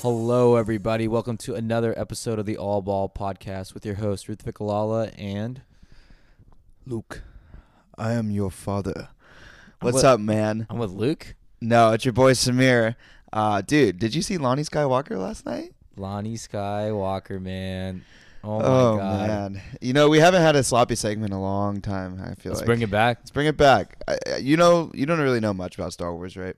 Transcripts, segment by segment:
Hello, everybody. Welcome to another episode of the All Ball Podcast with your host Ruth Fikalala and Luke, I am your father. What's What- up, man? I'm with Luke, No, it's your boy Samir. Uh, dude, did you see Lonnie Skywalker last night? Lonnie Skywalker, man. Oh my Oh, god. man, you know we haven't had a sloppy segment in a long time. I feel Let's like bring it back. Let's bring it back. I, I- you know, you don't really know much about Star Wars, right?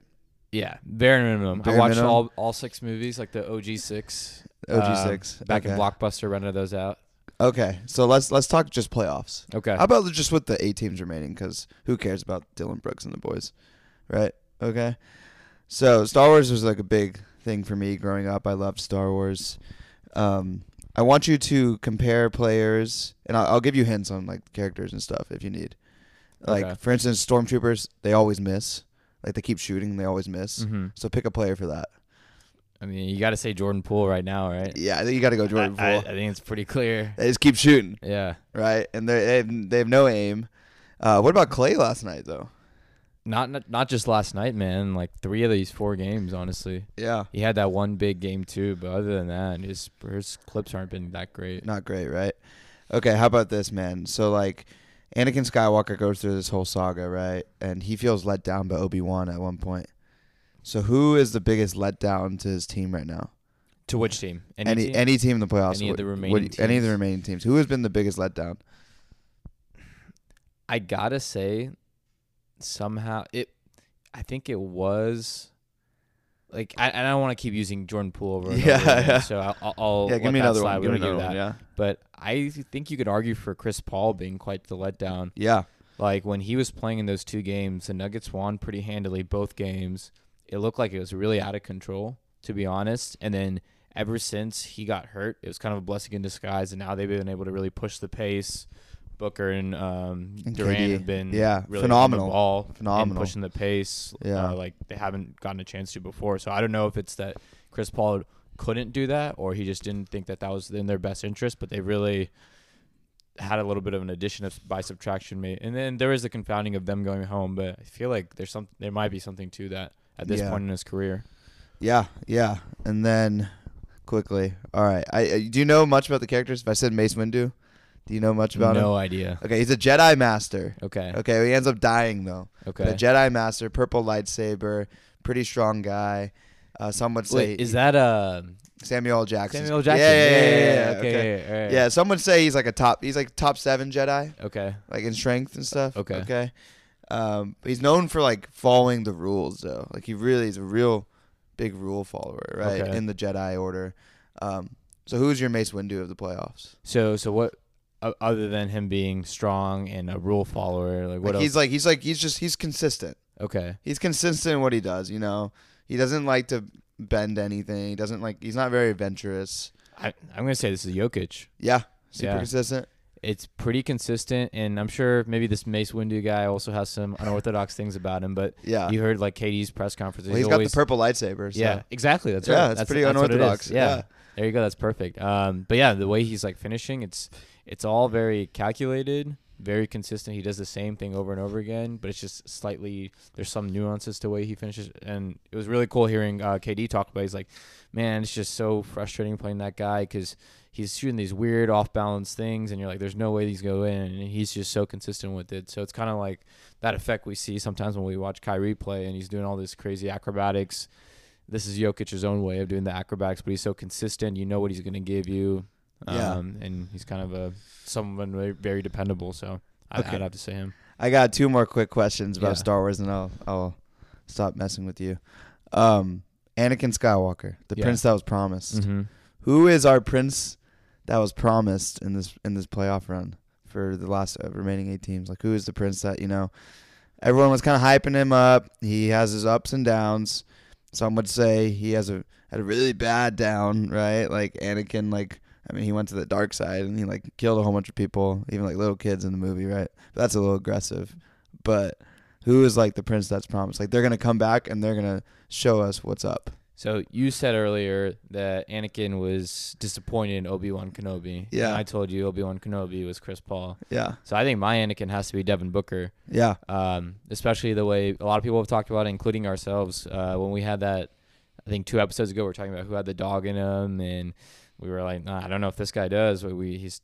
Yeah, bare minimum. Bare I watched minimum? all all six movies, like the OG six. OG um, six back in. Blockbuster, rented those out. Okay, so let's let's talk just playoffs. Okay. How about just with the eight teams remaining? Because who cares about Dillon Brooks and the boys, right? Okay. So Star Wars was like a big thing for me growing up. I loved Star Wars. Um, I want you to compare players, and I'll, I'll give you hints on like characters and stuff if you need. Like Okay. for instance, stormtroopers they always miss. Like they keep shooting, they always miss. hmm So pick a player for that. I mean, you got to say Jordan Poole right now, right? Yeah, I think you got to go Jordan I, I, I think it's pretty clear. They just keep shooting, Yeah. right? And they they have, they have no aim. Uh, what about Klay last night though? Not, not not just last night, man. Like three of these four games, honestly. Yeah. He had that one big game too, but other than that, his his clips aren't been that great. Not great, right? Okay, how about this, man? So like Anakin Skywalker goes through this whole saga, right? And he feels let down by Obi-Wan at one point. So who is the biggest letdown to his team right now? To which team? Any team? any team in the playoffs. Any of What- the what- remaining any of the remaining teams. Who has been the biggest letdown? I gotta say, somehow it. I think it was. Like I, I don't want to keep using Jordan Poole over and Yeah, over again, yeah. so I'll, I'll, yeah, give me another slide. one. Give me another one. Yeah. But I think you could argue for Chris Paul being quite the letdown. Yeah. Like when he was playing in those two games, the Nuggets won pretty handily both games. It looked like it was really out of control, to be honest. And then ever since he got hurt, it was kind of a blessing in disguise. And now they've been able to really push the pace. Booker and um, And Durant KD. have been Yeah, really phenomenal. the ball, Phenomenal. pushing the pace. Yeah. uh, like they haven't gotten a chance to before. So I don't know if it's that Chris Paul couldn't do that or he just didn't think that that was in their best interest. But they really had a little bit of an addition of by subtraction made, and then there is the confounding of them going home. But I feel like there's some, there might be something to that at this Yeah. point in his career. Yeah, yeah. And then quickly. All right. I uh, do you know much about the characters? If I said Mace Windu, do you know much about him? no idea. Okay, he's a Jedi master. Okay. Okay, he ends up dying though. Okay. The Jedi Master, purple lightsaber, pretty strong guy. Uh, some would say Wait, is that uh Samuel Jackson. Samuel Jackson? Yeah, yeah, yeah. yeah, yeah, okay. okay. yeah, yeah, Yeah, some would say he's like a top. He's like top seven Jedi, Okay. like in strength and stuff. Okay. Okay. Um, but he's known for like following the rules though. Like he really is a real big rule follower, right? Okay. In the Jedi Order. Um, so who's your Mace Windu of the playoffs? So so what? Other than him being strong and a rule follower, like what Like, he's like he's like he's just he's consistent. okay. he's consistent in what he does. You know, he doesn't like to bend anything. He doesn't like. He's not very adventurous. I, I'm gonna say this is Jokic. Yeah, super Yeah. consistent. It's pretty consistent, and I'm sure maybe this Mace Windu guy also has some unorthodox things about him. But Yeah, you heard like KD's press conference. well, he's got the purple lightsabers. So. Yeah, exactly. That's Yeah, right. it's pretty is. unorthodox. Yeah. Yeah. there you go. That's perfect. Um, but yeah, the way he's like finishing, it's it's all very calculated, very consistent. He does the same thing over and over again, but it's just slightly there's some nuances to the way he finishes, and it was really cool hearing uh, KD talk about. it. He's like, man, it's just so frustrating playing that guy because he's shooting these weird off balance things, and you're like, there's no way these go in, and he's just so consistent with it. So it's kind of like that effect we see sometimes when we watch Kyrie play, and he's doing all this crazy acrobatics. This is Jokic's own way of doing the acrobatics, but he's so consistent. You know what he's going to give you, Yeah. um, and he's kind of a someone very, very dependable. So I, Okay. I'd have to say him. I got two more quick questions about Yeah. Star Wars, and I'll I'll stop messing with you. Um, Anakin Skywalker, the Yeah. prince that was promised. Mm-hmm. Who is our prince that was promised in this in this playoff run for the last uh, remaining eight teams? Like, who is the prince that you know? Everyone was kind of hyping him up. He has his ups and downs. Some would say he has a had a really bad down, right? Like Anakin, like I mean, he went to the dark side and he like killed a whole bunch of people, even like little kids in the movie, right? But that's a little aggressive. But who is like the prince that's promised? Like they're gonna come back and they're gonna show us what's up. So you said earlier that Anakin was disappointed in Obi Wan Kenobi. Yeah. And I told you Obi Wan Kenobi was Chris Paul. Yeah, So I think my Anakin has to be Devin Booker. yeah, Um, especially the way a lot of people have talked about it, including ourselves, uh, when we had that I think two episodes ago we are talking about who had the dog in him, and we were like, nah, I don't know if this guy does. But we he's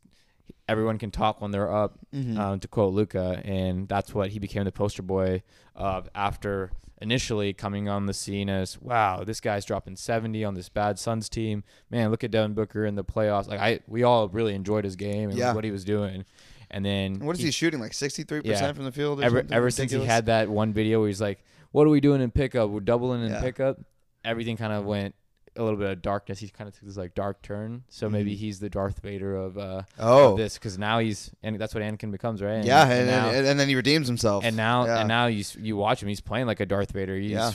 everyone can talk when they're up, Mhm. um, to quote Luka, and that's what he became the poster boy of after initially coming on the scene as wow, this guy's dropping 70 on this bad Suns team. Man, look at Devin Booker in the playoffs. Like I, we all really enjoyed his game and Yeah. what he was doing. And then what is he, shooting? Like sixty three percent from the field. Or ever ever since he had that one video where he's like, "What are we doing in pickup? We're doubling in Yeah. pickup." Everything kind of went a little bit of darkness. He kind of took this like dark turn. So maybe Mhm. he's the Darth Vader of uh Oh, of this because now he's and that's what Anakin becomes, right? yeah, and, now, and, and then he redeems himself. and now yeah. and now you you watch him. He's playing like a Darth Vader. He's Yeah.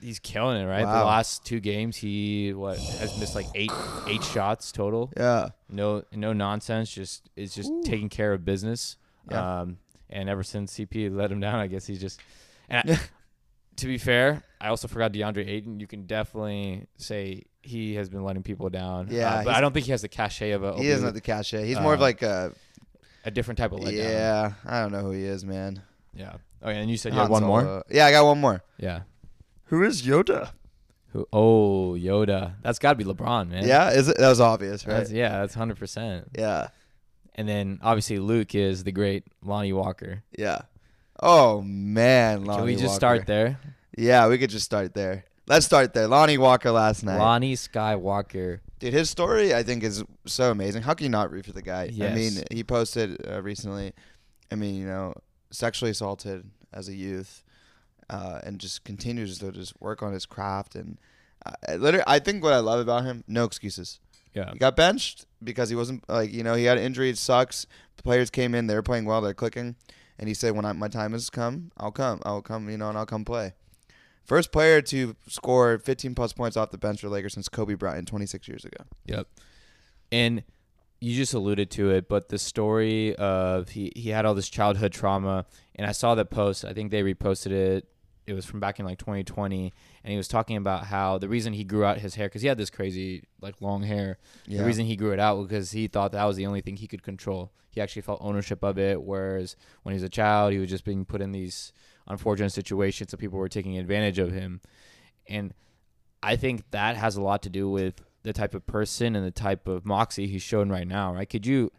he's killing it, right? The last two games, he what has missed like eight eight shots total. yeah, No no nonsense. Just is just Ooh. taking care of business. Yeah. Um, and ever since CP let him down, I guess he's just. And I- to be fair, I also forgot DeAndre Ayton. You can definitely say he has been letting people down. Uh, Yeah, but I don't think he has the cachet of a he doesn't have the cachet. He's more of Uh, like a a different type of letdown. yeah. I don't know who he is, man. Yeah. Oh, yeah, and you said you had Han one more. Yeah, I got one more. Yeah. Who is Yoda? Who? Oh, Yoda. That's got to be LeBron, man. Yeah, is it? That was obvious, right? That's, yeah, that's hundred percent. yeah, And then obviously Luke is the great Lonnie Walker. yeah. Oh man, Lonnie Can we just Walker. start there? Yeah, we could just start there. Let's start there. Lonnie Walker last night. Lonnie Skywalker. Dude, his story I think is so amazing. How can you not root for the guy? I mean, he posted uh, recently. I mean, you know, sexually assaulted as a youth, uh, and just continues to just work on his craft. And uh, I literally, I think what I love about him, no excuses. Yeah. He got benched because he wasn't like you know he had an injury. It sucks. The players came in, they were playing well, they're clicking, and he said, "When I, my time has come, I'll come. I'll come. You know, and I'll come play." First player to score 15 plus points off the bench for Lakers since Kobe Bryant 26 years ago. Yep. And you just alluded to it, but the story of he he had all this childhood trauma, and I saw that post. I think they reposted it. It was from back in like 2020, and he was talking about how the reason he grew out his hair because he had this crazy like long hair. Yeah. The reason he grew it out was because he thought that was the only thing he could control. He actually felt ownership of it, whereas when he was a child, he was just being put in these unfortunate situations, so people were taking advantage of him. And I think that has a lot to do with the type of person and the type of moxie he's shown right now, right? Could you?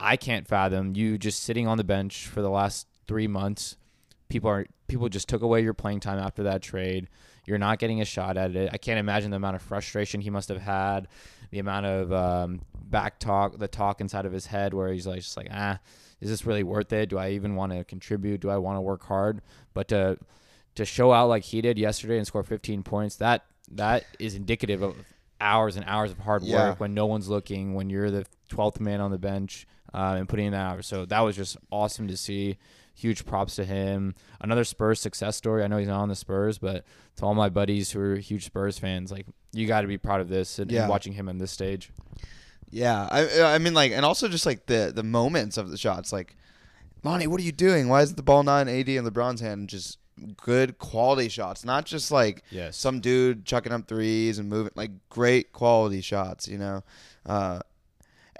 I can't fathom you just sitting on the bench for the last three months. People are people just took away your playing time after that trade. You're not getting a shot at it. I can't imagine the amount of frustration he must have had, the amount of um, back talk, the talk inside of his head where he's like, just like, ah, is this really worth it? Do I even want to contribute? Do I want to work hard? But to to show out like he did yesterday and score 15 points, that that is indicative of hours and hours of hard work Yeah. when no one's looking, when you're the 12th man on the bench uh, and putting in that hour. So that was just awesome to see. Huge props to him. Another Spurs success story. I know he's not on the Spurs, but to all my buddies who are huge Spurs fans, like you got to be proud of this and, and Yeah. watching him on this stage. Yeah, I I mean like, and also just like the the moments of the shots, like, Lonnie, what are you doing? Why is the ball not in AD and LeBron's hand? Just good quality shots, not just like Yes. some dude chucking up threes and moving, like great quality shots, you know. Uh,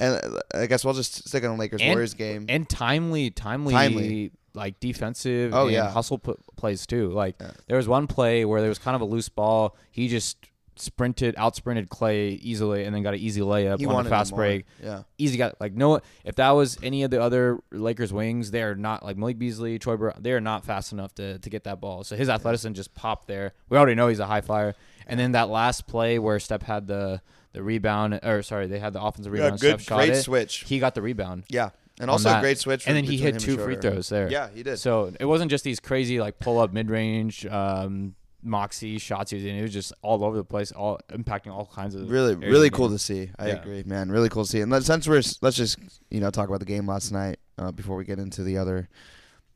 and uh, I guess we'll just stick on the Lakers And- Warriors game. and timely, timely, Timely. Like defensive Oh, and yeah. hustle p- plays too. Like Yeah. there was one play where there was kind of a loose ball. He just sprinted, out sprinted Klay easily, and then got an easy layup he on a fast break. Yeah, Easy got like no. If that was any of the other Lakers wings, they're not like Malik Beasley, Troy Brown. They're not fast enough to to get that ball. So his athleticism just popped there. We already know he's a high flyer. And then that last play where Steph had the the rebound, or sorry, they had the offensive yeah, rebound. good, Steph shot great it. switch. He got the rebound. Yeah, and also that. a great switch. and then he hit two free throws there. Yeah, he did. So it wasn't just these crazy like pull up mid range um, moxie shots he was in. It was just all over the place, all impacting all kinds of really really cool to see i Yeah. agree man really cool to see and let, since we're let's just you know talk about the game last night uh, before we get into the other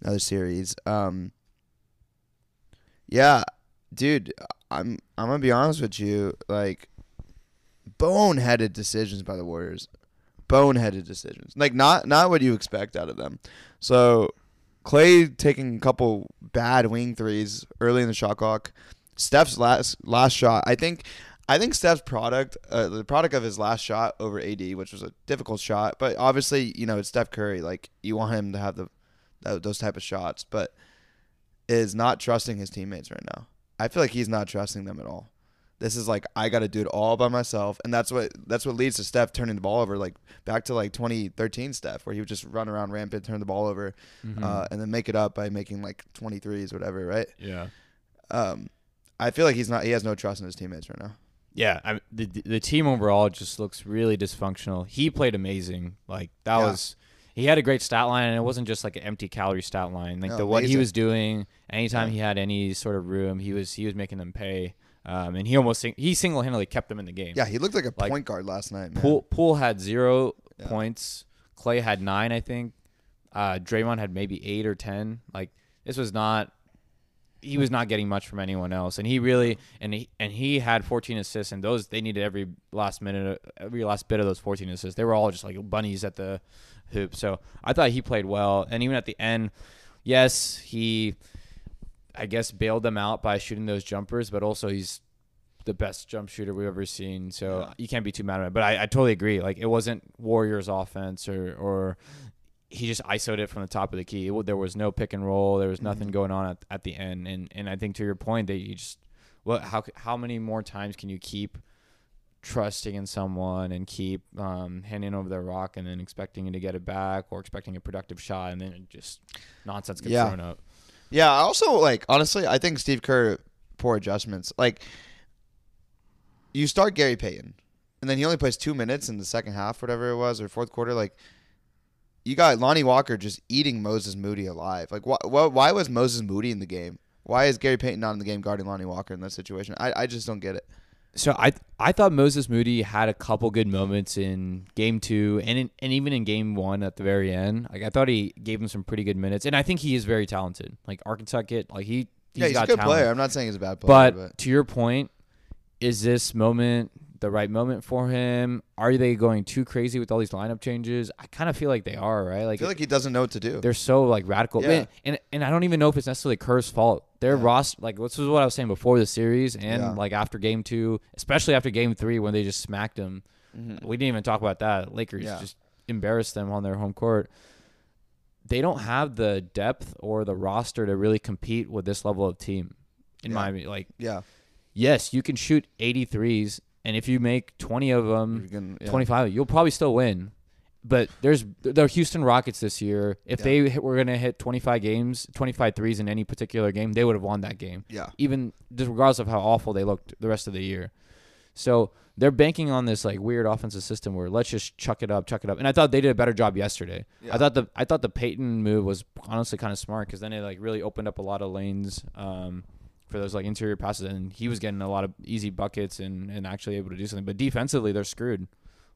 other series um yeah dude i'm i'm gonna be honest with you like boneheaded decisions by the warriors boneheaded decisions like not not what you expect out of them so Klay taking a couple bad wing threes early in the shot clock steph's last last shot i think I think Steph's product, uh, the product of his last shot over AD, which was a difficult shot, but obviously, you know, it's Steph Curry. Like you want him to have the those type of shots, but is not trusting his teammates right now. I feel like he's not trusting them at all. This is like I got to do it all by myself, and that's what that's what leads to Steph turning the ball over. Like back to like 2013 Steph, where he would just run around rampant, turn the ball over, Mhm. uh, and then make it up by making like 23s, whatever. Right? yeah. Um, I feel like he's not. He has no trust in his teammates right now. Yeah, I, the the team overall just looks really dysfunctional. He played amazing. Like that Yeah. was he had a great stat line and it wasn't just like an empty calorie stat line. Like No, the what he was doing, anytime Yeah. he had any sort of room, he was he was making them pay. Um, and he almost sing- he single handedly kept them in the game. Yeah, he looked like a Like, point guard last night. Man. Poole Poole had zero Yeah. points. Klay had nine, I think. Uh, Draymond had maybe eight or ten. Like this was not. He was not getting much from anyone else, and he really and he and he had 14 assists, and those they needed every last minute, every last bit of those 14 assists. They were all just like bunnies at the hoop. So I thought he played well, and even at the end, yes, he, I guess, bailed them out by shooting those jumpers, but also he's the best jump shooter we've ever seen. So Yeah. you can't be too mad at him. But I, I totally agree. Like it wasn't Warriors offense or or he just isoed it from the top of the key. It, there was no pick and roll. There was nothing Mhm. going on at, at the end. And and I think to your point that you just what how how many more times can you keep trusting in someone and keep um, handing over their rock and then expecting to get it back or expecting a productive shot and then just nonsense gets Yeah. thrown up. Yeah, I also like honestly, I think Steve Kerr poor adjustments. Like you start Gary Payton, and then he only plays two minutes in the second half, whatever it was, or fourth quarter. Like you got Lonnie Walker just eating Moses Moody alive. Like why? Why, why was Moses Moody in the game? Why is Gary Payton not in the game guarding Lonnie Walker in that situation? I, I just don't get it. So I I thought Moses Moody had a couple good moments in game two and in, and even in game one at the very end. Like I thought he gave him some pretty good minutes, and I think he is very talented. Like Arkansas kid, like he yeah, he's got a good talent. player. I'm not saying he's a bad player, But, but, to your point, is this moment the right moment for him? Are they going too crazy with all these lineup changes? I kind of feel like they are, right? I Like, feel like he doesn't know what to do. they're so like radical, Yeah. and, and and I don't even know if it's necessarily Kerr's fault. Their Yeah. roster, like this was what I was saying before the series, and Yeah. like after game two, especially after game three when they just smacked them. Mhm. We didn't even talk about that. Lakers just embarrassed them on their home court. They don't have the depth or the roster to really compete with this level of team. In my like, Yeah, yes, you can shoot 83s, and if you make 20 of them, gonna- yeah. 25, you'll probably still win. But there's the Houston Rockets this year. If Yeah. they hit- were going to hit 25 games, 25 threes in any particular game, they would have won that game, Yeah, even just regardless of how awful they looked the rest of the year. So they're banking on this like weird offensive system where let's just chuck it up, chuck it up. And I thought they did a better job yesterday. Yeah. I thought the I thought the Payton move was honestly kind of smart because then it like really opened up a lot of lanes um, for those like interior passes, and he was getting a lot of easy buckets and and actually able to do something. But defensively, they're screwed.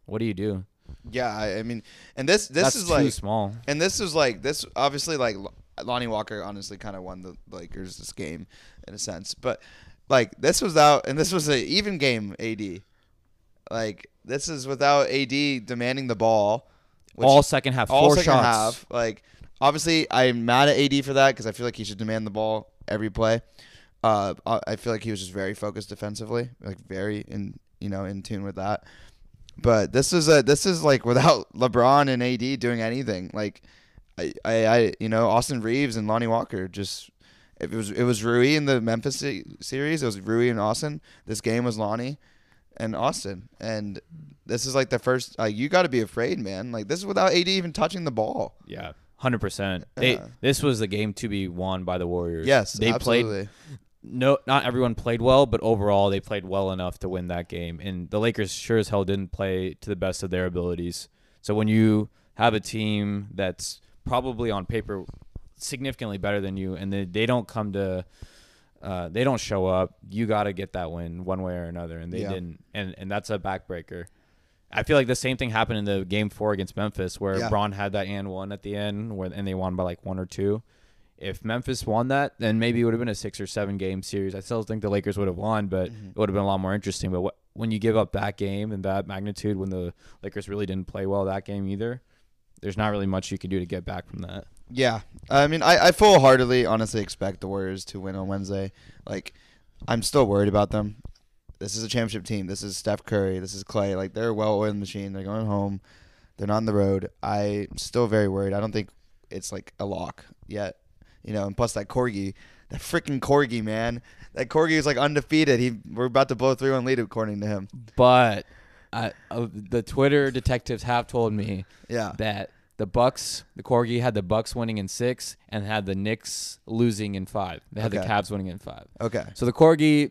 What do you do? yeah. I, I mean, and this this That's is too like small. And this is like this obviously like Lonnie Walker honestly kind of won the Lakers this game in a sense, but like this was out and this was an even game AD. Like this is without AD demanding the ball. which- all second half, all four second shots. half. Like obviously I'm mad at AD for that because I feel like he should demand the ball every play. Uh, I feel like he was just very focused defensively, like very in you know in tune with that. But this is a this is like without LeBron and AD doing anything. Like I, I, I you know Austin Reaves and Lonnie Walker just it was it was Rui in the Memphis se- series. It was Rui and Austin. This game was Lonnie and Austin. And this is like the first. Uh, you got to be afraid, man. Like this is without AD even touching the ball. Yeah, hundred percent. They Yeah. this was the game to be won by the Warriors. Yes, they played absolutely. No, not everyone played well, but overall they played well enough to win that game. And the Lakers sure as hell didn't play to the best of their abilities. So when you have a team that's probably on paper significantly better than you, and they, they don't come to, uh, they don't show up, you got to get that win one way or another, and they Yeah. didn't, and and that's a backbreaker. I feel like the same thing happened in the game four against Memphis, where Yeah. Bron had that and one at the end, where and they won by like one or two. If Memphis won that, then maybe it would have been a six or seven game series. I still think the Lakers would have won, but Mhm. it would have been a lot more interesting. But what, when you give up that game and that magnitude, when the Lakers really didn't play well that game either, there's not really much you can do to get back from that. Yeah, I mean, I, I full heartedly, honestly expect the Warriors to win on Wednesday. Like, I'm still worried about them. This is a championship team. This is Steph Curry. This is Klay. Like, they're a well-oiled machine. They're going home. They're not on the road. I'm still very worried. I don't think it's like a lock yet. You know, and plus that corgi, that freaking corgi, man. That corgi is like undefeated. He we're about to blow three one lead according to him. But uh, uh, the Twitter detectives have told me Yeah. that the Bucks, the corgi had the Bucks winning in six and had the Knicks losing in five. They had the Okay. Cavs winning in five. Okay. So the corgi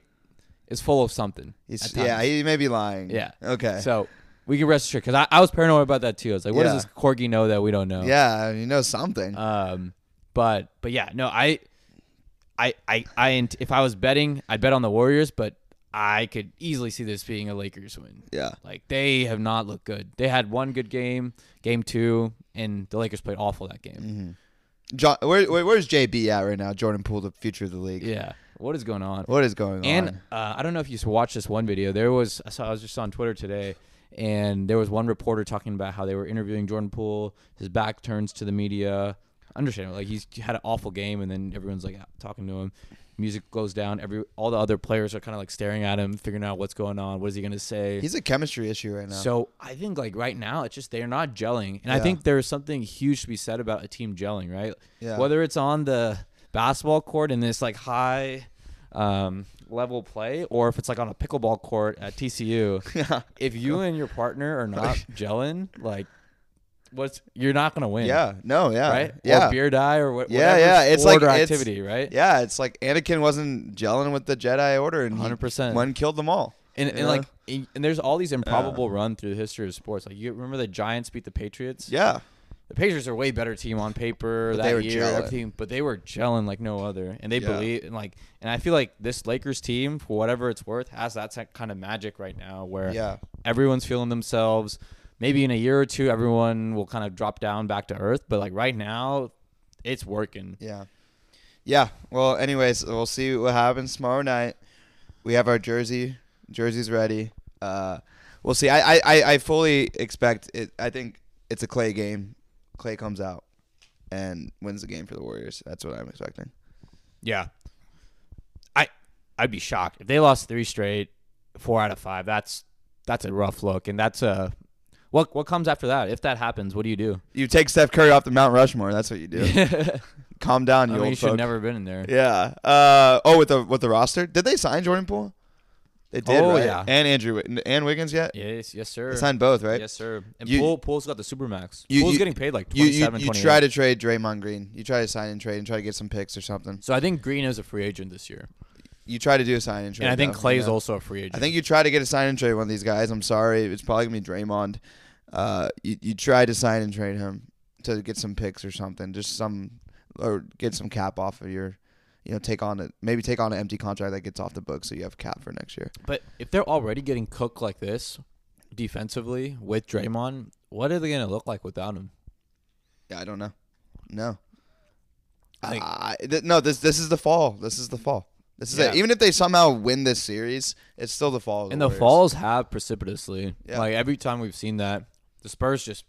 is full of something. He's, yeah, he may be lying. Yeah. Okay. So we can rest assured because I, I was paranoid about that too. I was like, what Yeah. does this corgi know that we don't know? Yeah, you know something. Um, but but yeah, no, I, I, I, I, if I was betting, I'd bet on the Warriors, but I could easily see this being a Lakers win. yeah. Like they have not looked good. They had one good game, game two, and the Lakers played awful that game. Mm-hmm. John, where, where where's JB at right now? Jordan Poole, the future of the league. Yeah, what is going on? What is going And on? uh, I don't know if you watched this one video. There was I saw I was just on Twitter today, and there was one reporter talking about how they were interviewing Jordan Poole. His back turns to the media. Understandable, like he's had an awful game, and then everyone's like talking to him. Music goes down. Every all the other players are kind of like staring at him, figuring out what's going on. What is he gonna say? He's a chemistry issue right now. So I think like right now it's just they're not gelling, and I think there's something huge to be said about a team gelling, right? yeah. Whether it's on the basketball court in this like high um, level play, or if it's like on a pickleball court at TCU, yeah. if you and your partner are not gelling, like what's you're not gonna win, Yeah. No. Yeah. right? Yeah. Or beer die or what? Yeah, yeah, it's like- or it's- activity, right? yeah. It's like Anakin wasn't gelling with the Jedi Order, and Hundred percent. one killed them all. And, and like and there's all these improbable run through the history of sports. Like you remember the Giants beat the Patriots. Yeah. The Patriots are a way better team on paper But that they were year, gelling. everything, but they were gelling like no other, and they Yeah. believe and like, and I feel like this Lakers team, for whatever it's worth, has that kind of magic right now where Yeah. everyone's feeling themselves. Maybe in a year or two, everyone will kind of drop down back to earth, but like right now, it's working. Yeah. Yeah. Well, anyways, we'll see what happens tomorrow night. We have our jersey. Jersey's ready. Uh, we'll see. I, I, I I fully expect it. I think it's a Klay game. Klay comes out and wins the game for the Warriors. That's what I'm expecting. Yeah, I I'd be shocked if they lost three straight, four out of five. That's that's a rough look, and that's a what what comes after that? If that happens, what do you do? You take Steph Curry off the Mount Rushmore. That's what you do. Calm down, you mean, you old should folk. never been in there. Yeah. Uh, oh, with the with the roster, did they sign Jordan Poole? They did, Oh, right? yeah. And Andrew and Wiggins yet? Yes, yes, sir. They signed both, right? Yes, sir. And You- Poole, Poole's got the supermax. You- Poole's you- getting paid like You you, 27, you try to trade Draymond Green. You try to sign and trade and try to get some picks or something. So I think Green is a free agent this year, You try to do a sign and trade. and I think though, Klay's you know? also a free agent. I think you try to get a sign and trade one of these guys. I'm sorry, it's probably gonna be Draymond. Uh, you you try to sign and trade him to get some picks or something, just some or get some cap off of your, you know, take on it. Maybe take on an empty contract that gets off the book, so you have cap for next year. But if they're already getting cooked like this defensively with Draymond, what are they going to look like without him? Yeah, I don't know. No. I think- I- th- no, this this is the fall. This is the fall. This is Yeah. it. Even if they somehow win this series, it's still the fall. of And the falls have precipitously. Yeah. Like every time we've seen that, the Spurs just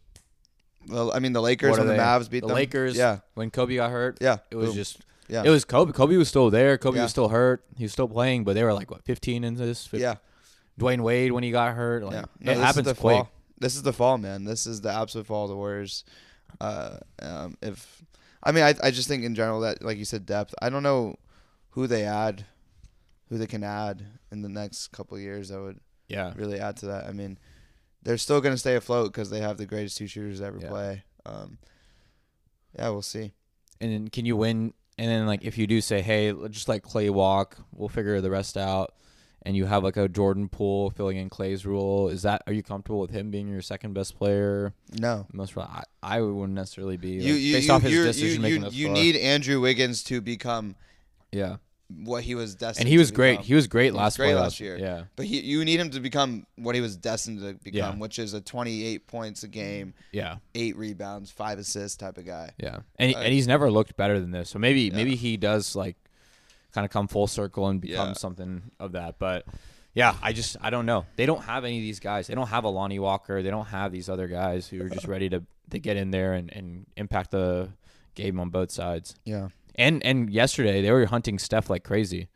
Well, I mean, the Lakers are the? Mavs beat the them. Lakers. Yeah, When Kobe got hurt, yeah. it was Boom. just yeah, it was Kobe. Kobe was still there. Kobe Yeah. was still hurt. He was still playing, but they were like what 15 in this. 15? yeah. Dwyane Wade when he got hurt, like yeah. it No, this happens is the quick. fall. This is the fall, man. This is the absolute fall of the Warriors. Uh, um, if I mean, I I just think in general that, like you said, depth. I don't know who they add, who they can add in the next couple of years that would Yeah, really add to that. I mean, they're still going to stay afloat because they have the greatest two shooters ever Yeah. play. Um, yeah, we'll see. and then can you win? And then like if you do say, hey, just like Klay walk, we'll figure the rest out. And you have like a Jordan Poole filling in Klay's role. Is that are you comfortable with him being your second best player? No, Most I, I wouldn't necessarily be like, you you based you off his decision you, making. you, you need Andrew Wiggins to become yeah, what he was destined. and he was to great. become. He was great was last great playoffs. last year. Yeah, But he, you need him to become what he was destined to become, Yeah. which is a 28 points a game, yeah, eight rebounds, five assists type of guy. yeah. And he, Like- and he's never looked better than this. So maybe Yeah. maybe he does like kind of come full circle and become Yeah. something of that. But yeah, I just I don't know. They don't have any of these guys. They don't have a Lonnie Walker. They don't have these other guys who are just ready to to get in there and, and impact the game on both sides. Yeah, And and yesterday they were hunting Steph like crazy.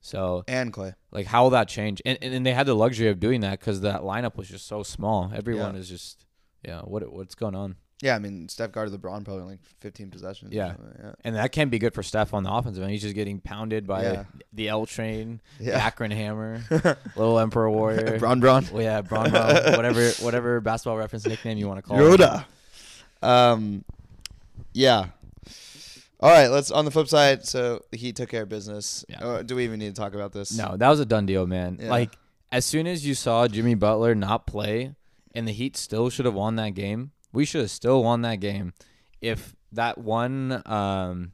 So and Klay. like how will that change? And and, and they had the luxury of doing that because that lineup was just so small. Everyone Yeah. is just yeah. What what's going on? Yeah, I mean Steph guarded LeBron probably like 15 possessions. Yeah. yeah. And that can be good for Steph on the offensive end. He's just getting pounded by Yeah. the L train, Yeah. Akron Hammer, Little Emperor Warrior. Bron Bron. Well, yeah, Bronmo, whatever whatever basketball reference nickname you want to call him. Yoda. Um, yeah. All right, let's on the flip side. So the Heat took care of business. Yeah. Uh, do we even need to talk about this? No, that was a done deal, man. Yeah. Like as soon as you saw Jimmy Butler not play, and the Heat still should have won that game. We should have still won that game if that one um,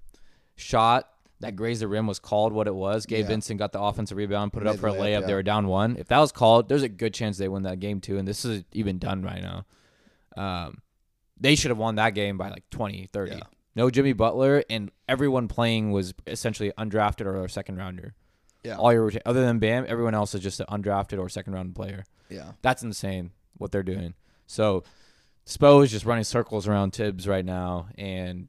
shot that grazed the rim was called what it was. Gabe Yeah. Vincent got the offensive rebound, put it Made up for a layup, layup. yeah. They were down one. If that was called, there's a good chance they win that game too. And this is even done right now. Um, they should have won that game by like 20, 30. Yeah. No Jimmy Butler, and everyone playing was essentially undrafted or a second rounder. Yeah. All your other than Bam, everyone else is just an undrafted or second round player. yeah. That's insane what they're doing. So Spo is just running circles around Thibs right now, and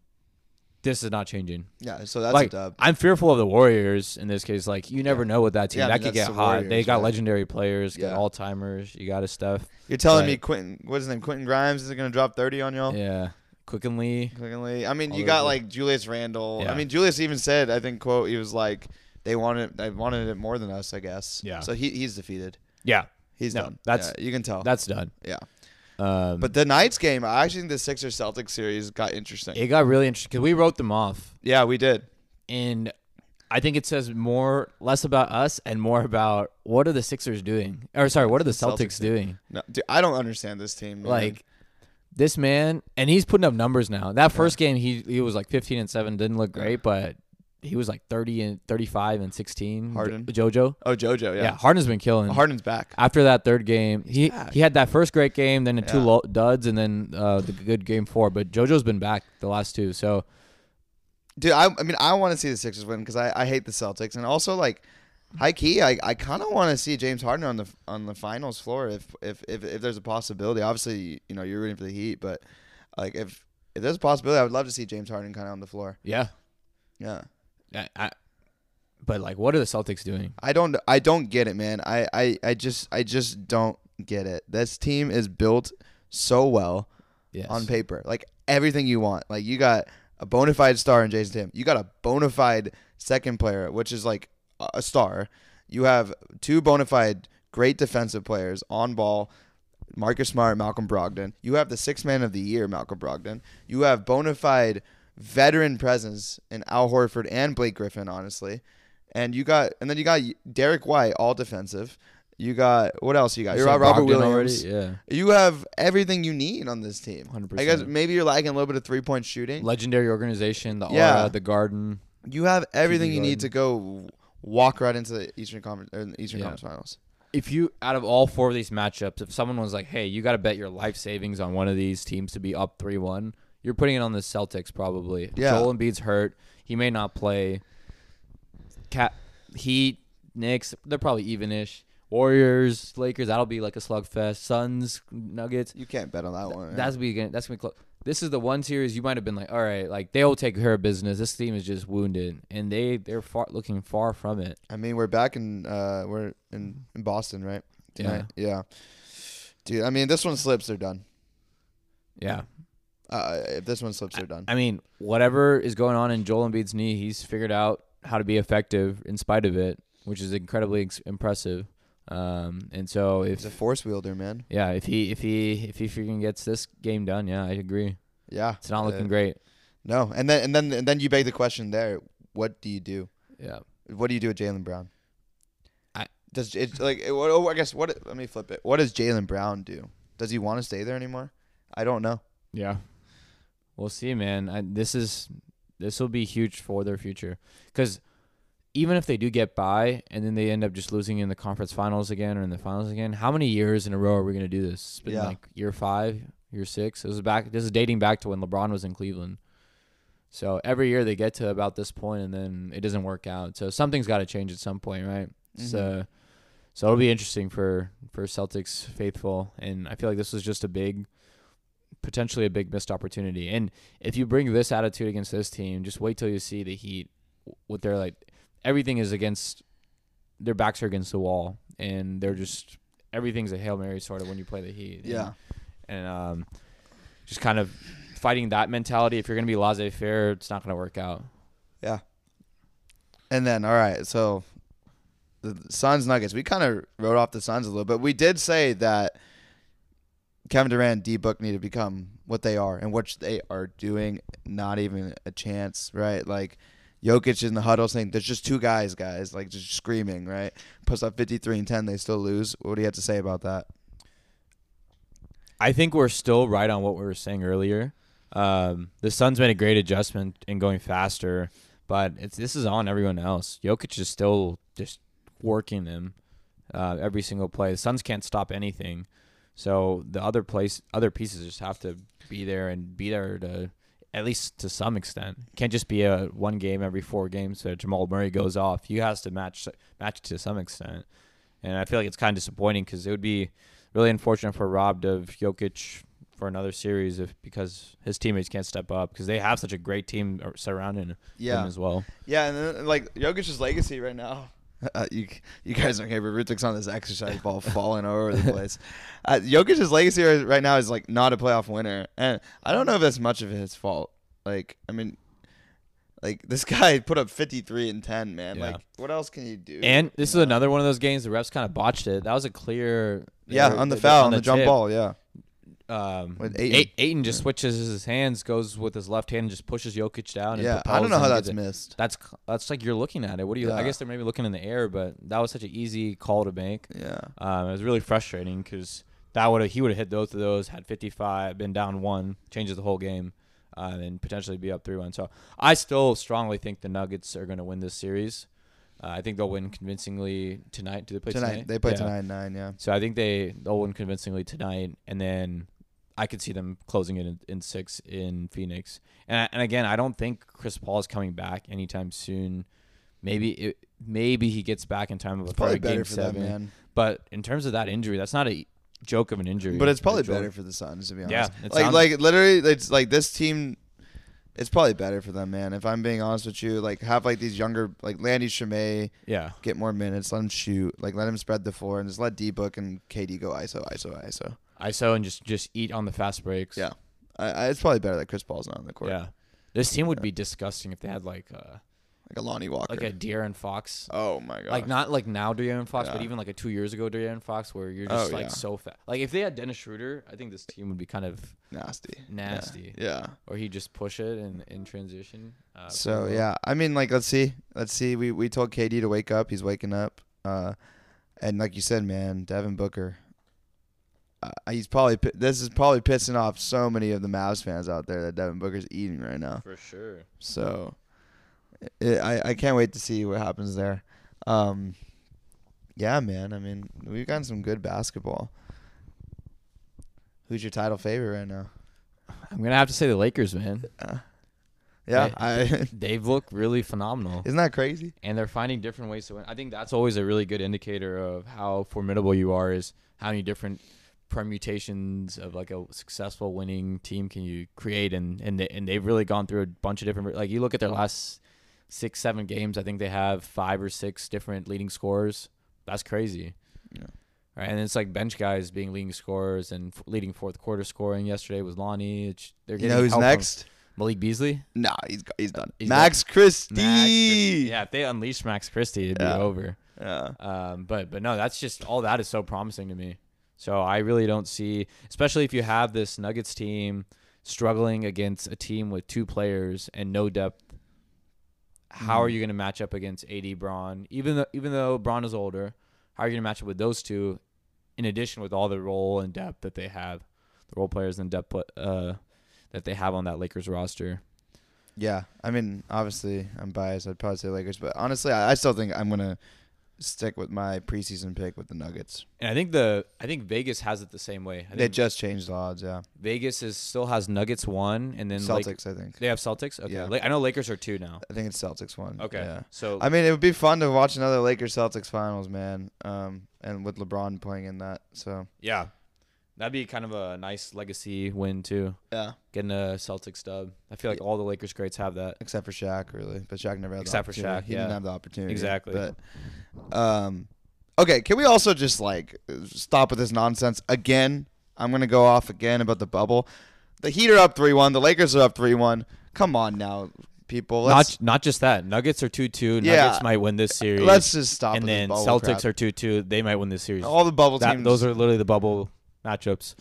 this is not changing. Yeah. So that's like a. I'm fearful of the Warriors in this case. Like you never Yeah. know with that team. Yeah, I that mean, could get the hot. they got man. legendary players, got Yeah. all timers. You got his stuff. You're telling me but- Quentin, what's his name? Quentin Grimes is going to drop 30 on y'all? Yeah, Quickly. Quickly. I mean, you got like Julius Randle. I mean, Julius even said, I think, quote, he was like, they wanted, they wanted it more than us, I guess. Yeah. So he, he's defeated. Yeah, He's No, done. that's- Yeah, you can tell. that's done. yeah. Um, But the Knights game, I actually think the Sixers Celtics series got interesting. it got really interesting because we wrote them off. yeah, we did. and I think it says more less about us and more about what are the Sixers doing? Or sorry, what are the The Celtics Celtics doing? No, dude, I don't understand this team. man. Like this man, and he's putting up numbers now. That first game, he he was like 15 and seven, didn't look great, but he was like 30 and 35 and 16. Harden? Jo- JoJo, oh JoJo, yeah. yeah. Harden's been killing. Harden's back. After that third game, he back. he had that first great game, then the two Yeah. low duds, and then uh, the good game four. But JoJo's been back the last two, so Dude, I, I mean, I want to see the Sixers win because I, I hate the Celtics, and also like, high key, I, I kind of want to see James Harden on the on the finals floor if, if if if there's a possibility. Obviously, you know you're rooting for the Heat, but like if if there's a possibility, I would love to see James Harden kind of on the floor. yeah. Yeah, I, I, but like, what are the Celtics doing? I don't I don't get it, man. I, I I just I just don't get it. This team is built so well Yes. on paper, like everything you want. Like you got a bona fide star in Jayson Tatum. You got a bona fide second player, which is like a- star. You have two bona fide great defensive players on ball. Marcus Smart, Malcolm Brogdon. You have the six man of the year, Malcolm Brogdon. You have bona fide veteran presence in Al Horford and Blake Griffin, honestly. And you got, and then you got Derrick White, all defensive. You got what else? You got you got Robert Brogdon Williams. already? Yeah. You have everything you need on this team. 100%. I guess maybe you're lacking a little bit of three point shooting. Legendary organization, the Yeah. aura, the garden. You have everything you need to go walk right into the Eastern Conference or the Eastern Yeah. Conference Finals. If you out of all four of these matchups, if someone was like, "Hey, you got to bet your life savings on one of these teams to be up three one," you're putting it on the Celtics probably. Yeah. Joel Embiid's hurt; he may not play. Cat, Heat, Knicks, they're probably evenish. Warriors, Lakers, that'll be like a slugfest. Suns, Nuggets, You can't bet on that one. that's be gonna that's gonna be close. This is the one series you might have been like, all right, like they'll take care of business. This team is just wounded, and they they're far looking far from it. I mean, we're back in uh we're in, in Boston, right? Tonight. Yeah. Dude, I mean, this one slips, they're done. Yeah, Uh, if this one slips, they're done. I mean, whatever is going on in Joel Embiid's knee, he's figured out how to be effective in spite of it, which is incredibly ex- impressive. Um, and so He's if a force wielder, man. yeah, if he if he if he freaking gets this game done, yeah, I agree. Yeah. It's not looking Uh, great. No, and then and then and then you beg the question there: What do you do? Yeah, What do you do with Jaylen Brown? I- does it like it, oh, I guess what let me flip it. What does Jaylen Brown do? Does he want to stay there anymore? I don't know. yeah. We'll see, man. I, this is this will be huge for their future because even if they do get by and then they end up just losing in the conference finals again or in the finals again, how many years in a row are we gonna do this? It's been Yeah. like year five, year six. It was back. This is dating back to when LeBron was in Cleveland. So every year they get to about this point and then it doesn't work out. So something's got to change at some point, right? Mm-hmm. So, so it'll be interesting for for Celtics faithful, and I feel like this was just a big, potentially a big missed opportunity. And if you bring this attitude against this team, just wait till you see the Heat. What they're like, everything is against. Their backs are against the wall, and they're just everything's a hail mary sort of when you play the Heat. Yeah. and um, just kind of fighting that mentality. If you're gonna be laissez-faire, it's not gonna work out. Yeah. And then, all right, so the Suns Nuggets. We kind of wrote off the Suns a little bit. We did say that Kevin Durant, D Book need to become what they are, and what they are doing. Not even a chance, right? Like Jokic in the huddle saying, "There's just two guys, guys," like just screaming, right? Puts up 53 and 10, they still lose. What do you have to say about that? I think we're still right on what we were saying earlier. Um, the Suns made a great adjustment in going faster, but this is on everyone else. Jokic is still just working them uh, every single play. The Suns can't stop anything, so the other place, other pieces just have to be there and be there to at least to some extent. It can't just be a one game every four games that Jamal Murray goes off. You has to match match to some extent, and I feel like it's kind of disappointing because it would be really unfortunate for robbed of Jokic for another series if because his teammates can't step up because they have such a great team uh, surrounding him as well. Yeah, and then, like Jokic's legacy right now. Uh, you you guys don't care, but Rutik's on this exercise ball falling all over the place. Uh, Jokic's legacy right now is like not a playoff winner, and I don't know if that's much of his fault. Like, I mean, like this guy put up 53 and 10, man. Yeah. Like, what else can you do? And this you is know? another one of those games the refs kind of botched it. That was a clear. Yeah, they- on the foul, on the, tip. jump ball. Yeah, Um, With. Ayton. Aiton just switches his hands, goes with his left hand, and just pushes Jokic down. And yeah. I don't know him how that's missed. That's that's like you're looking at it. What do you? I Yeah. guess they're maybe looking in the air, but that was such an easy call to make. Yeah, Um, it was really frustrating because that would he would have hit both of those, had 55, been down one, changes the whole game, uh, and potentially be up three one. So I still strongly think the Nuggets are going to win this series. Uh, I think they'll win convincingly tonight. Do they play tonight, tonight? they play Yeah. tonight nine. Yeah, So I think they they'll win convincingly tonight, and then I could see them closing it in, in six in Phoenix. And and again, I don't think Chris Paul is coming back anytime soon. Maybe it, maybe he gets back in time before probably game better for seven. them, man. But in terms of that injury, that's not a joke of an injury. But it's probably for better for the Suns to be honest. Yeah, it like sounds- like literally, it's like this team. It's probably better for them, man. If I'm being honest with you, like have like these younger, like Landry Shamet, Yeah, get more minutes, let him shoot, like let him spread the floor, and just let D Book and KD go ISO, ISO, ISO. ISO and just just eat on the fast breaks. Yeah. I, I, it's probably better that Chris Paul's not on the court. yeah. This team would be disgusting if they had like uh like a Lonnie Walker. like a De'Aaron Fox oh my god, Like not like now De'Aaron Fox, but even like a two years ago De'Aaron Fox, where you're Oh, just like yeah. so fat. Like if they had Dennis Schroeder, I think this team would be kind of nasty, nasty. Yeah. or he just push it in in transition. Uh, So yeah, I mean, like let's see, let's see. We we told KD to wake up. He's waking up. Uh, and like you said, man, Devin Booker. Uh, he's probably this is probably pissing off so many of the Mavs fans out there that Devin Booker's eating right now. for sure. So, it, I I can't wait to see what happens there. Um, yeah, man. I mean, we've gotten some good basketball. Who's your title favorite right now? I'm gonna have to say the Lakers, man. Yeah, Hey. I They've looked really phenomenal, isn't that crazy? and they're finding different ways to win. I think that's always a really good indicator of how formidable you are. Is how many different permutations of like a successful winning team can you create and and they, and they've really gone through a bunch of different like you look at their last six seven games I think they have five or six different leading scorers that's crazy Yeah. right and it's like bench guys being leading scorers and f- leading fourth quarter scoring yesterday was Lonnie it's, they're You know who's next? Malik Beasley Nah, he's he's done. He's Max Christie. Max yeah if they unleash Max Christie it'd Yeah. be over Yeah. um, but but no, that's just all that is so promising to me. So I really don't see, especially if you have this Nuggets team struggling against a team with two players and no depth. How are Mhm. you going to match up against AD Bron? Even though even though Bron is older, how are you going to match up with those two? In addition, with all the role and depth that they have, the role players and depth uh, that they have on that Lakers roster. Yeah. I mean, obviously, I'm biased. I'd probably say Lakers, but honestly, I, I still think I'm gonna stick with my preseason pick with the Nuggets. And I think the I think Vegas has it the same way. I They just changed the odds. Yeah. Vegas is still has Nuggets one, and then Lake- Celtics, I think. They have Celtics. Okay, Yeah. I know Lakers are two now. I think it's Celtics one. Okay, Yeah. so I mean, it would be fun to watch another Lakers Celtics finals, man. Um, and with LeBron playing in that, so yeah, that'd be kind of a nice legacy win too. yeah. Getting a Celtics stub. I feel like all the Lakers greats have that. Except for Shaq, really, but Shaq never had Except for. Shaq, he yeah. didn't have the opportunity. Exactly. But um, okay, can we also just like stop with this nonsense again? I'm gonna go off again about the bubble. the Heat are up three one. The Lakers are up three one. Come on now, people. Let's, not not just that. Nuggets are two two. Yeah. Nuggets might win this series. let's just stop. and then Celtics crap. are two two. They might win this series. all the bubble That- teams. those are literally the bubble matchups.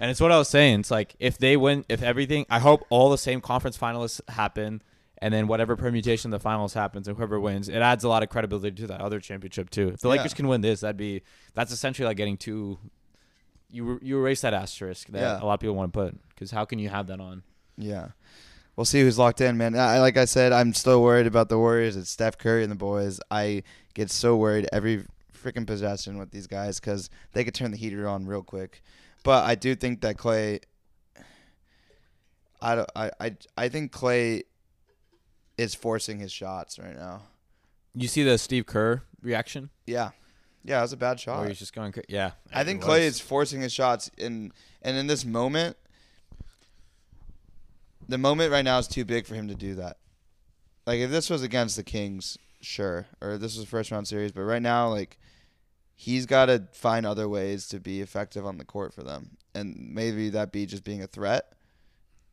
And it's what I was saying. It's like if they win, if everything, I hope all the same conference finalists happen, and then whatever permutation the finals happens, and whoever wins, it adds a lot of credibility to that other championship too. If the Yeah. Lakers can win this, that'd be that's essentially like getting two. You you erase that asterisk that Yeah. a lot of people want to put because how can you have that on? Yeah. We'll see who's locked in, man. I, like I said, I'm still worried about the Warriors. It's Steph Curry and the boys. I get so worried every freaking possession with these guys because they could turn the heater on real quick. But I do think that Klay. I don't. I. I. I think Klay is forcing his shots right now. You see the Steve Kerr reaction, Yeah. Yeah, it was a bad shot. he's just going, cra- yeah. I think. Klay is forcing his shots in and in this moment the moment right now is too big for him to do that. Like if this was against the Kings, sure. Or this was a first round series, but right now like he's got to find other ways to be effective on the court for them. And maybe that be just being a threat,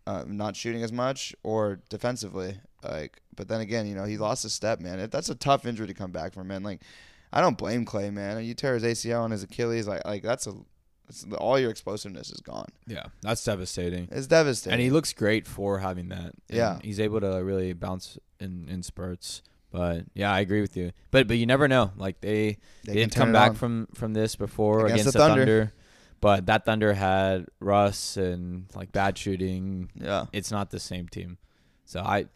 uh, not shooting as much or defensively. Like but then again, you know, he lost a step, man. It, that's a tough injury to come back from, man. Like I don't blame Klay, man. You tear his ACL and his Achilles, like like that's a it's, all your explosiveness is gone. Yeah, that's devastating. It's devastating. And he looks great for having that. And Yeah. he's able to really bounce in in spurts. But yeah, I agree with you. But but you never know. Like they They they, didn't come back on. from from this before Against against, the the, Thunder. Thunder. But that Thunder had Russ and like bad shooting. yeah. It's not the same team. So I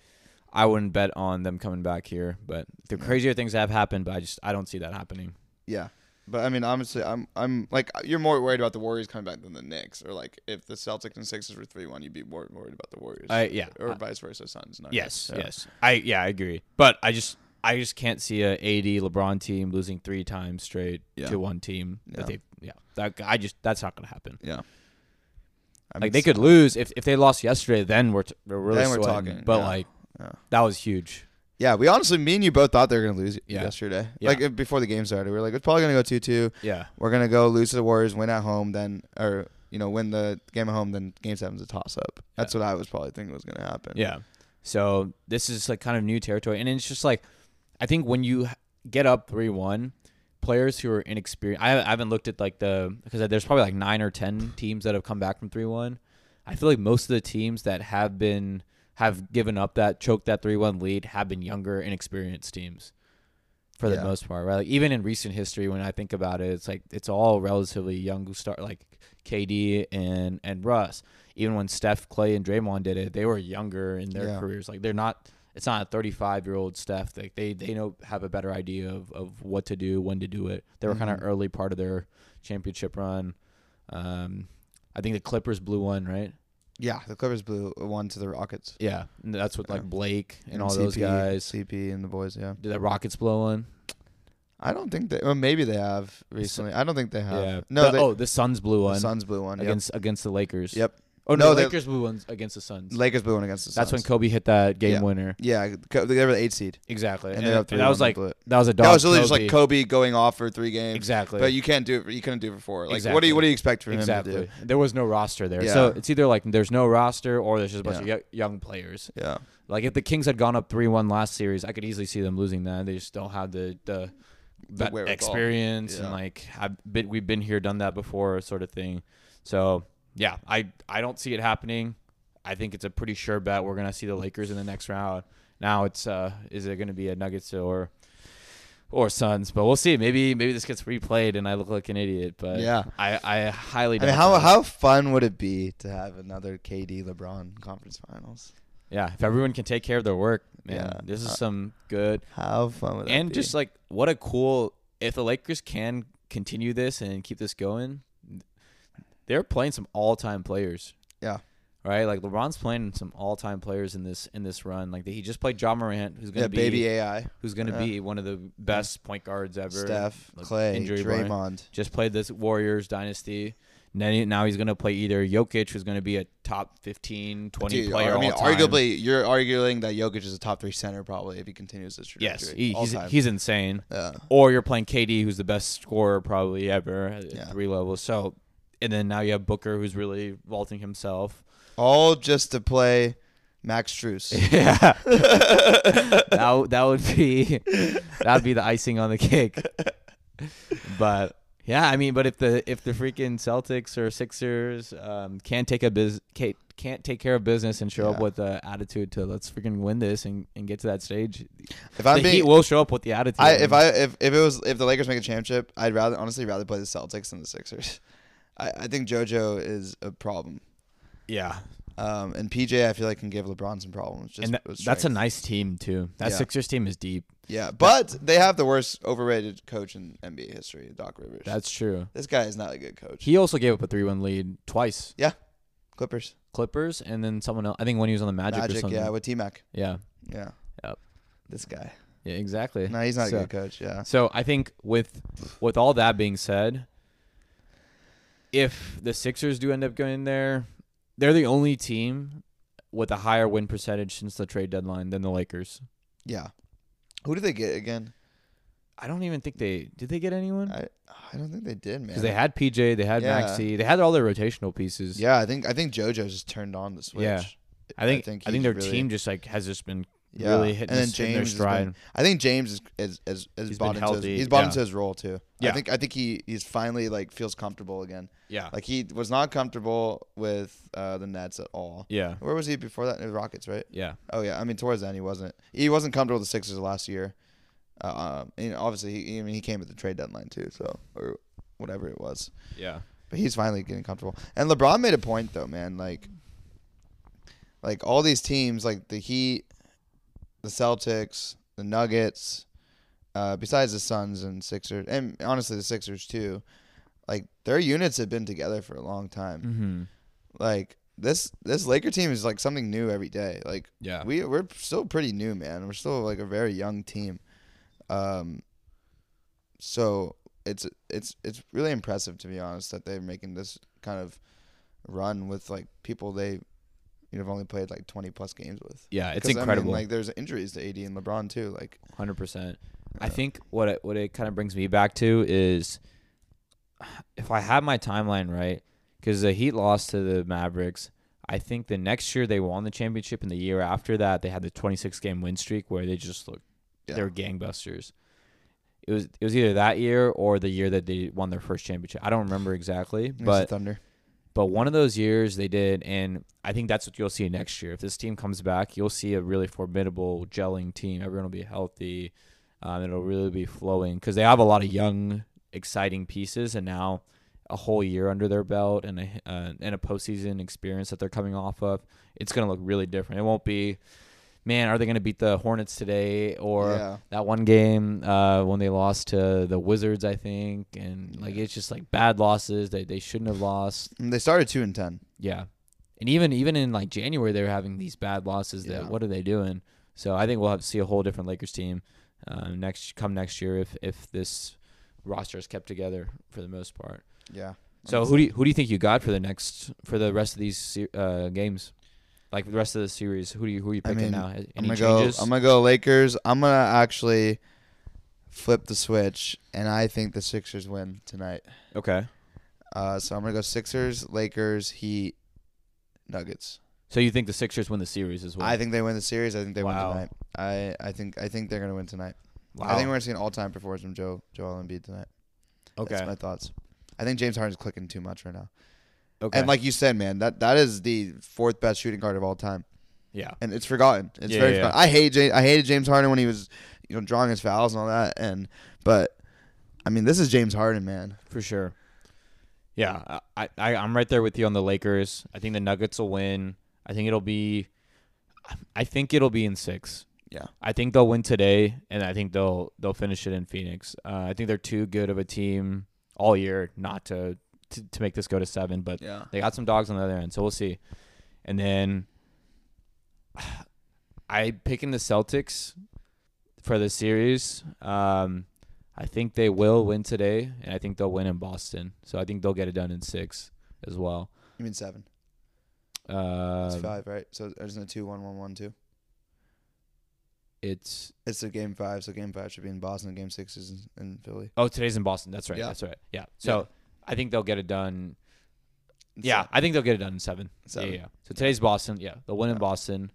I wouldn't bet on them coming back here. But the crazier things have happened, but I just I don't see that happening. Yeah. But I mean, honestly, I'm I'm like uh, you're more worried about the Warriors coming back than the Knicks, or like if the Celtics and Sixers were three one, you'd be more worried about the Warriors. I yeah. or I- vice versa, Suns. Nuggets. Yes, Yeah. yes. I yeah, I agree. But I just I just can't see a AD LeBron team losing three times straight Yeah. to one team. Yeah. That they yeah. That I just that's not gonna happen. Yeah. I like they could lose if if they lost yesterday. Then we're t- we're really Then we're talking, But yeah. like that was huge. Yeah, we honestly, me and you both thought they were gonna lose Yeah. yesterday. Yeah. Like before the game started, we were like, it's probably gonna go two two. Yeah, We're gonna go lose to the Warriors, win at home, then or you know win the game at home, then game seven's a toss up. That's what I was probably thinking was gonna happen. yeah. So this is like kind of new territory, and it's just like I think when you get up three one, players who are inexperienced. I, I haven't looked at like the because there's probably like nine or ten teams that have come back from three one. I feel like most of the teams that have been have given up that choked that three one lead have been younger, inexperienced teams. For the Yeah. most part, right? Like even in recent history, when I think about it, it's like it's all relatively young start, like KD and and Russ. Even when Steph, Klay, and Draymond did it, they were younger in their Yeah. careers. Like they're not. It's not a 35 year old Steph. Like they they know have a better idea of, of what to do, when to do it. They were kind Mhm. of early part of their championship run. Um, I think the Clippers blew one, right? Yeah, the Clippers blew one to the Rockets Yeah, and that's with like Yeah. Blake and, all those guys. CP and the boys. Yeah, Did the Rockets blow one? I don't think they. Well, maybe they have recently. I don't think they have. Yeah. No, The- they, oh, the Suns blew the one Suns blew one. Yep. against against the Lakers. Yep. Oh no, No, they- Lakers blew one against the Suns. Lakers blew one against the Suns. That's when Suns. Kobe hit that game Yeah. winner. Yeah, co- they were the eight seed, Exactly. and, And, they were up and three. that was one, like blew it. that was a dog. that was literally just like Kobe going off for three games. Exactly. But you can't do it. You couldn't do it for four. Like, what Exactly. do you what do you expect from him to exactly. do? There was no roster there, so Yeah. it's either like there's no roster or there's just a bunch Yeah. of yo- young players. Yeah, Like if the Kings had gone up three one last series, I could easily see them losing that. They just don't have the the, that wherewithal. experience Yeah. and like have been, we've been here, done that before, sort of thing. So yeah, I I don't see it happening. I think it's a pretty sure bet we're gonna see the Lakers in the next round. Now it's uh is it gonna be a Nuggets or or Suns? But we'll see. Maybe maybe this gets replayed and I look like an idiot. But Yeah. I I highly I mean, how that. how fun would it be to have another KD LeBron conference finals? yeah if everyone can take care of their work, man, Yeah. this is some good How fun would that and just like what a cool if the Lakers can continue this and keep this going, they're playing some all time players. Yeah. Right, like LeBron's playing some all time players in this in this run. Like he just played Ja Morant, who's gonna yeah, be baby AI, who's gonna Yeah. be one of the best point guards ever. Steph, like, Klay, injury. Draymond. Just played this Warriors dynasty. And then he- now he's gonna play either Jokic, who's gonna be a top 15, 20 Dude, player I mean, arguably, you're arguing that Jokic is a top three center probably if he continues this yes, trajectory. he, he's time. he's insane. yeah. or you're playing KD, who's the best scorer probably ever at Yeah. three levels. So and then now you have Booker who's really vaulting himself. All just to play Max Strus. Yeah, that that would be that would be the icing on the cake. But yeah, I mean, but if the if the freaking Celtics or Sixers um, can't take a biz can't, can't take care of business and show up with the attitude to let's freaking win this and, and get to that stage, If I'm the being, Heat will show up with the attitude. I if I if, if it was if the Lakers make a championship, I'd rather honestly rather play the Celtics than the Sixers. I, I think JoJo is a problem. yeah, Um, and PJ, I feel like can give LeBron some problems. Just and that, that's a nice team too. That Yeah. Sixers team is deep. yeah. But they have the worst overrated coach in NBA history, Doc Rivers. That's true. this guy is not a good coach. He also gave up a three-one lead twice. Yeah, Clippers, Clippers and then someone else. I think when he was on the Magic, or Magic, something. yeah, with T Mac, yeah, yeah. Yep. This guy. yeah, exactly. No, he's not So- a good coach. Yeah. So I think with with all that being said, if the Sixers do end up going there, they're the only team with a higher win percentage since the trade deadline than the Lakers. Yeah. Who did they get again? I don't even think they did they get anyone I I don't think they did, man. because they had PJ, they had Yeah. Maxey, they had all their rotational pieces. Yeah, I think I think JoJo just turned on the switch. Yeah. I think I think think, their really- team just like has just been Yeah. really hitting, and then hitting James their stride. been- I think James is is is, is He's bought into his, he's bought yeah. into his role too. I think I think he he's finally like feels comfortable again. yeah, Like he was not comfortable with uh, the Nets at all. yeah, Where was he before that? The Rockets, right? yeah, Oh yeah, I mean towards then he wasn't. He wasn't comfortable with the Sixers last year. Uh, um, and obviously he I mean he came at the trade deadline too, so or whatever it was. yeah. But he's finally getting comfortable. And LeBron made a point though, man. Like, like all these teams, like the Heat, the Celtics, the Nuggets, uh, besides the Suns and Sixers, and honestly the Sixers too. Like their units have been together for a long time. Mm-hmm. Like this this Laker team is like something new every day. Like Yeah, we we're still pretty new, man. We're still like a very young team. Um. So it's it's it's really impressive to be honest that they're making this kind of run with like people they you know have only played like twenty plus games with. yeah. It's 'Cause, I mean, incredible. like there's injuries to AD and LeBron too. Like Hundred percent. I uh, think what it, what it kind of brings me back to is if I have my timeline right, because the Heat lost to the Mavericks. I think the next year they won the championship, and the year after that they had the 26 game win streak where they just looked Yeah. they were gangbusters. It was it was either that year or the year that they won their first championship. I don't remember exactly, but Thunder. But one of those years they did, and I think that's what you'll see next year. If this team comes back, you'll see a really formidable gelling team. Everyone will be healthy. Um, it'll really be flowing because they have a lot of young, exciting pieces, and now a whole year under their belt and a uh, and a postseason experience that they're coming off of. It's gonna look really different. It won't be, man, are they gonna beat the Hornets today or yeah. that one game uh, when they lost to the Wizards, I think, and like it's just like bad losses that they shouldn't have lost. And they started two and ten. Yeah, and even even in like January, they were having these bad losses. That Yeah. what are they doing? So I think we'll have to see a whole different Lakers team uh, next come next year if if this roster is kept together for the most part. Yeah. So who do you, who do you think you got for the next for the rest of these uh, games? Like the rest of the series, who do you who are you I picking mean, now? Any I'm gonna changes? go. I'm gonna go Lakers. I'm gonna actually flip the switch, and I think the Sixers win tonight. okay. Uh, so I'm gonna go Sixers, Lakers, Heat, Nuggets. So you think the Sixers win the series as well? I think they win the series. I think they Wow. win tonight. I, I think I think they're gonna win tonight. wow. I think we're gonna see an all time performance from Joe Joel Embiid tonight. okay. That's my thoughts. I think James Harden's clicking too much right now. Okay. And like you said, man, that that is the fourth best shooting guard of all time, yeah. and it's forgotten. It's Yeah, very yeah. forgotten. I hate James, I hated James Harden when he was, you know, drawing his fouls and all that. And but, I mean, this is James Harden, man. for sure. Yeah, I, I I'm right there with you on the Lakers. I think the Nuggets will win. I think it'll be, I think it'll be in six. Yeah. I think they'll win today, and I think they'll they'll finish it in Phoenix. Uh, I think they're too good of a team all year not to, to to make this go to seven. But Yeah. they got some dogs on the other end, so we'll see. And then I picking the Celtics for the series. Um, I think they will win today, and I think they'll win in Boston. So I think they'll get it done in six as well. You mean seven? Uh, It's five, right? So isn't it two, one, one, one, two? It's It's a game five, so game five should be in Boston. Game six is in, in Philly. oh today's in Boston. That's right. Yeah. That's right. Yeah. So I think they'll get it done Yeah, I think they'll get it done in seven. Seven. Yeah, yeah. So today's Boston. Yeah, they'll win in Boston,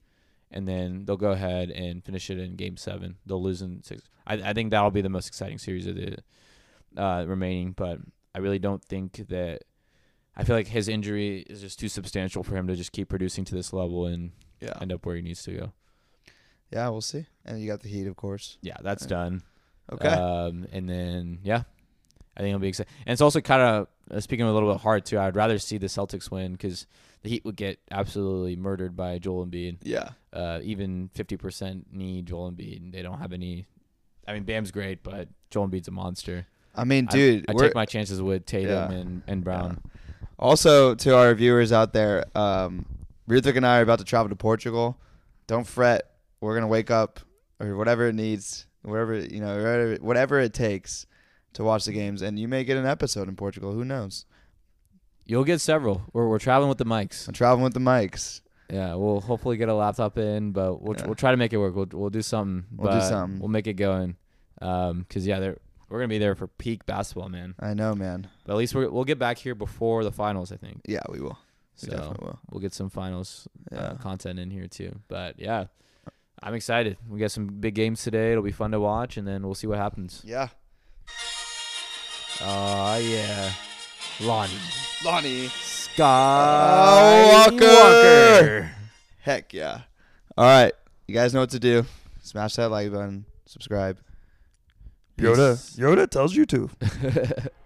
and then they'll go ahead and finish it in Game Seven. They'll lose in six. I, I think that'll be the most exciting series of the uh, remaining. But I really don't think that. I feel like his injury is just too substantial for him to just keep producing to this level and Yeah. end up where he needs to go. Yeah, we'll see. And you got the Heat, of course. Yeah, that's done. Okay. Um, and then yeah, I think it'll be exciting. And it's also kind of uh, speaking a little bit hard too. I'd rather see the Celtics win because the Heat would get absolutely murdered by Joel Embiid. yeah. Uh, even fifty percent need Joel Embiid. They don't have any. I mean, Bam's great, but Joel Embiid's a monster. I mean, dude, I, we're, take my chances with Tatum Yeah. and, and Brown. also to our viewers out there, um, and I are about to travel to Portugal. Don't fret. We're gonna wake up or whatever it needs, whatever you know, whatever, whatever it takes to watch the games, and you may get an episode in Portugal. Who knows? You'll get several. We're we're traveling with the mics. I'm traveling with the mics. Yeah, we'll hopefully get a laptop in, but we'll Yeah. we'll try to make it work. We'll we'll do something. We'll do something. We'll make it going. Um, cause yeah, they're we're gonna be there for peak basketball, man. I know, man. But at least we're, we'll get back here before the finals, I think. Yeah, we will. We So definitely will. we'll get some finals Yeah. uh, content in here too. But yeah, I'm excited. We got some big games today. It'll be fun to watch, and then we'll see what happens. yeah. Oh yeah, Lonnie Lonnie. Skywalker. Heck yeah. All right. You guys know what to do. Smash that like button. Subscribe. Yoda. Peace. Yoda tells you to. Walker.